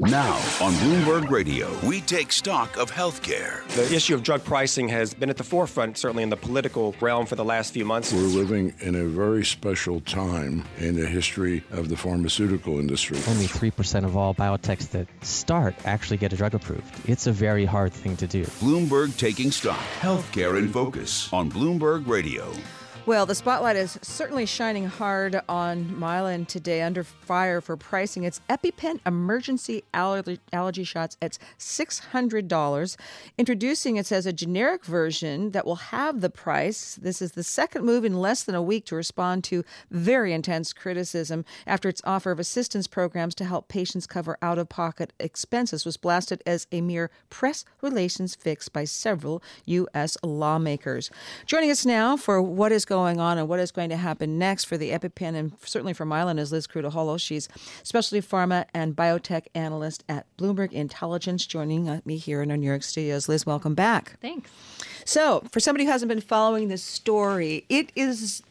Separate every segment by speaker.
Speaker 1: Now on Bloomberg Radio, we take stock of healthcare.
Speaker 2: The issue of drug pricing has been at the forefront, certainly in the political realm, for the last few months.
Speaker 3: We're living in a very special time in the history of the pharmaceutical industry.
Speaker 4: Only 3% of all biotechs that start actually get a drug approved. It's a very hard thing to do.
Speaker 1: Bloomberg Taking Stock, Healthcare in Focus on Bloomberg Radio.
Speaker 5: Well, the spotlight is certainly shining hard on Mylan today, under fire for pricing its EpiPen emergency allergy, allergy shots at $600. Introducing it as a generic version that will have the price. This is the second move in less than a week to respond to very intense criticism after its offer of assistance programs to help patients cover out of pocket expenses was blasted as a mere press relations fix by several U.S. lawmakers. Joining us now for what is going on and what is going to happen next for the EpiPen and certainly for Mylan is Liz Krutoholow. She's specialty pharma and biotech analyst at Bloomberg Intelligence, joining me here in our New York studios. Liz, welcome back.
Speaker 6: Thanks.
Speaker 5: So, for somebody who hasn't been following this story, it is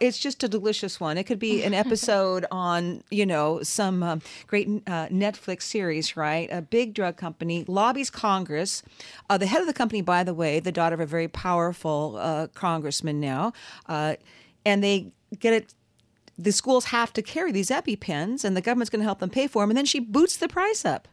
Speaker 5: it's just a delicious one. It could be an episode on you know some um, great uh, Netflix series, right? A big drug company lobbies Congress. Uh, the head of the company, by the way, the daughter of a very powerful uh, congressman now, uh, and they get it. The schools have to carry these EpiPens, and the government's going to help them pay for them. And then she boots the price up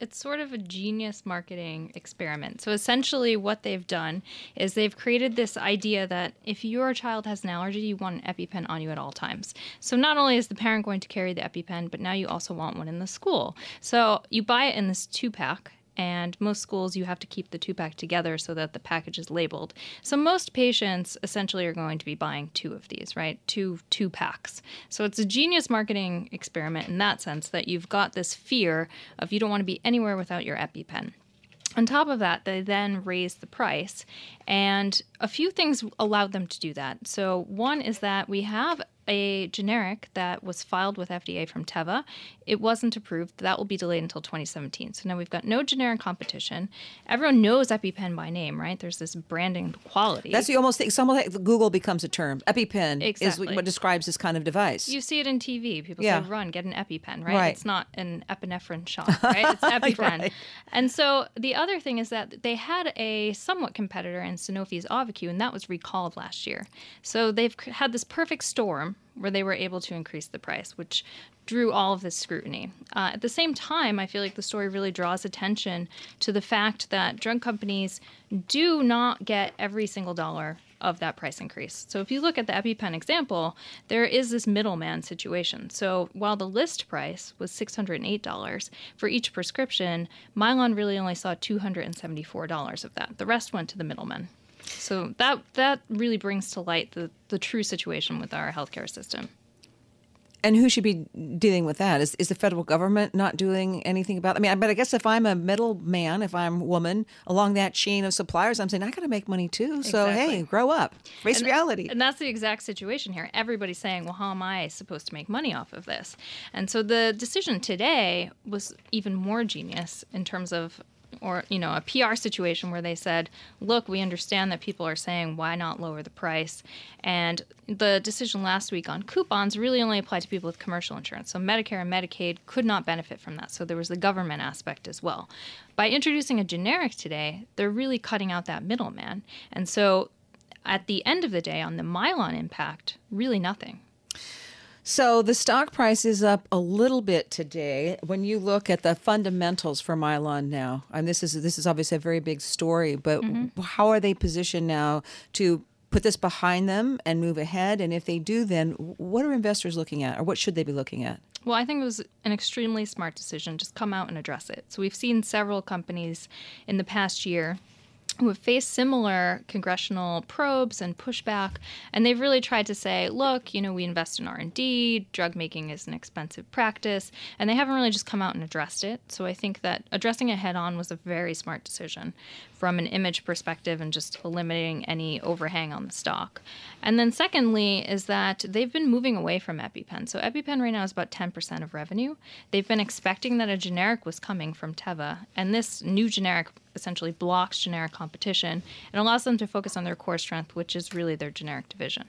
Speaker 6: it's sort of a genius marketing experiment. So essentially, what they've done is they've created this idea that if your child has an allergy, you want an EpiPen on you at all times. So not only is the parent going to carry the EpiPen, but now you also want one in the school. So you buy it in this two pack, and most schools you have to keep the two pack together so that the package is labeled. So most patients essentially are going to be buying two of these, right? Two two packs. So it's a genius marketing experiment in that sense that you've got this fear of you don't want to be anywhere without your EpiPen. On top of that, they then raised the price, and a few things allowed them to do that. So, one is that we have a generic that was filed with FDA from Teva. It wasn't approved. That will be delayed until 2017. So now we've got no generic competition. Everyone knows EpiPen by name, right? There's this branding quality.
Speaker 5: That's the almost it's almost like Google becomes a term. EpiPen
Speaker 6: exactly.
Speaker 5: is what describes this kind of device.
Speaker 6: You see it in TV. People
Speaker 5: yeah.
Speaker 6: say, "Run, get an EpiPen," right?
Speaker 5: right.
Speaker 6: It's not an epinephrine shot, right? It's EpiPen.
Speaker 5: right.
Speaker 6: And so the other thing is that they had a somewhat competitor in Sanofi's Auvi-Q, and that was recalled last year. So they've had this perfect storm where they were able to increase the price, which drew all of this scrutiny. Uh, at the same time, I feel like the story really draws attention to the fact that drug companies do not get every single dollar of that price increase. So if you look at the EpiPen example, there is this middleman situation. So while the list price was $608 for each prescription, Mylan really only saw $274 of that. The rest went to the middleman. So that that really brings to light the, the true situation with our healthcare system.
Speaker 5: And who should be dealing with that? Is, is the federal government not doing anything about? It? I mean, but I guess if I'm a middleman, if I'm a woman along that chain of suppliers, I'm saying I got to make money too. So
Speaker 6: Exactly.
Speaker 5: hey, grow up, face
Speaker 6: and,
Speaker 5: reality.
Speaker 6: And that's the exact situation here. Everybody's saying, well, how am I supposed to make money off of this? And so the decision today was even more genius in terms of or you know a PR situation where they said, "Look, we understand that people are saying why not lower the price." And the decision last week on coupons really only applied to people with commercial insurance. So Medicare and Medicaid could not benefit from that. So there was the government aspect as well. By introducing a generic today, they're really cutting out that middleman. And so at the end of the day on the Mylan impact, really nothing.
Speaker 5: So the stock price is up a little bit today. When you look at the fundamentals for Mylan now, and this is this is obviously a very big story, but
Speaker 6: Mm-hmm.
Speaker 5: how are they positioned now to put this behind them and move ahead? And if they do, then what are investors looking at, or what should they be looking at?
Speaker 6: Well, I think it was an extremely smart decision. Just come out and address it. So we've seen several companies in the past year who have faced similar congressional probes and pushback and they've really tried to say look you know we invest in r&d drug making is an expensive practice and they haven't really just come out and addressed it. So i think that addressing it head on was a very smart decision from an image perspective and just eliminating any overhang on the stock. And then secondly is that they've been moving away from epipen. So epipen right now is about 10% of revenue. They've been expecting that a generic was coming from teva and this new generic essentially blocks generic competition and allows them to focus on their core strength, which is really their generic division.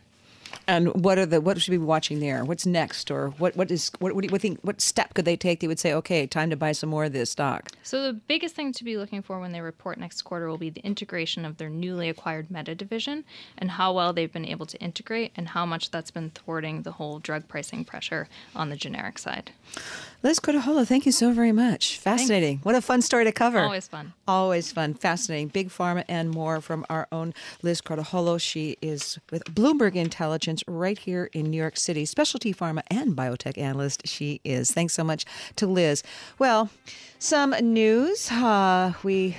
Speaker 5: And what are the what should we be watching there? What's next, or what what is what what do you think? What step could they take? They would say, okay, time to buy some more of this stock.
Speaker 6: So the biggest thing to be looking for when they report next quarter will be the integration of their newly acquired Meda division and how well they've been able to integrate and how much that's been thwarting the whole drug pricing pressure on the generic side.
Speaker 5: Liz Krutoholow, thank you so very much. Fascinating. Thanks. What a fun story to cover.
Speaker 6: Always fun.
Speaker 5: Always fun. Fascinating. Big Pharma and more from our own Liz Krutoholow. She is with Bloomberg Intelligence right here in New York City. Specialty pharma and biotech analyst she is. Thanks so much to Liz. Well, some news. Uh, we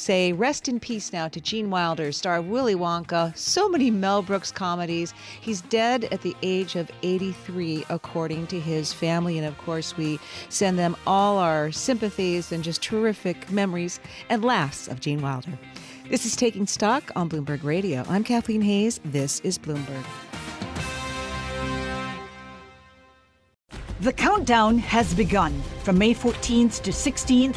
Speaker 5: say rest in peace now to Gene Wilder, star of Willy Wonka, so many Mel Brooks comedies. He's dead at the age of 83, according to his family. And of course, we send them all our sympathies and just terrific memories and laughs of Gene Wilder. This is Taking Stock on Bloomberg Radio. I'm Kathleen Hays. This is Bloomberg.
Speaker 7: The countdown has begun. From May 14th to 16th,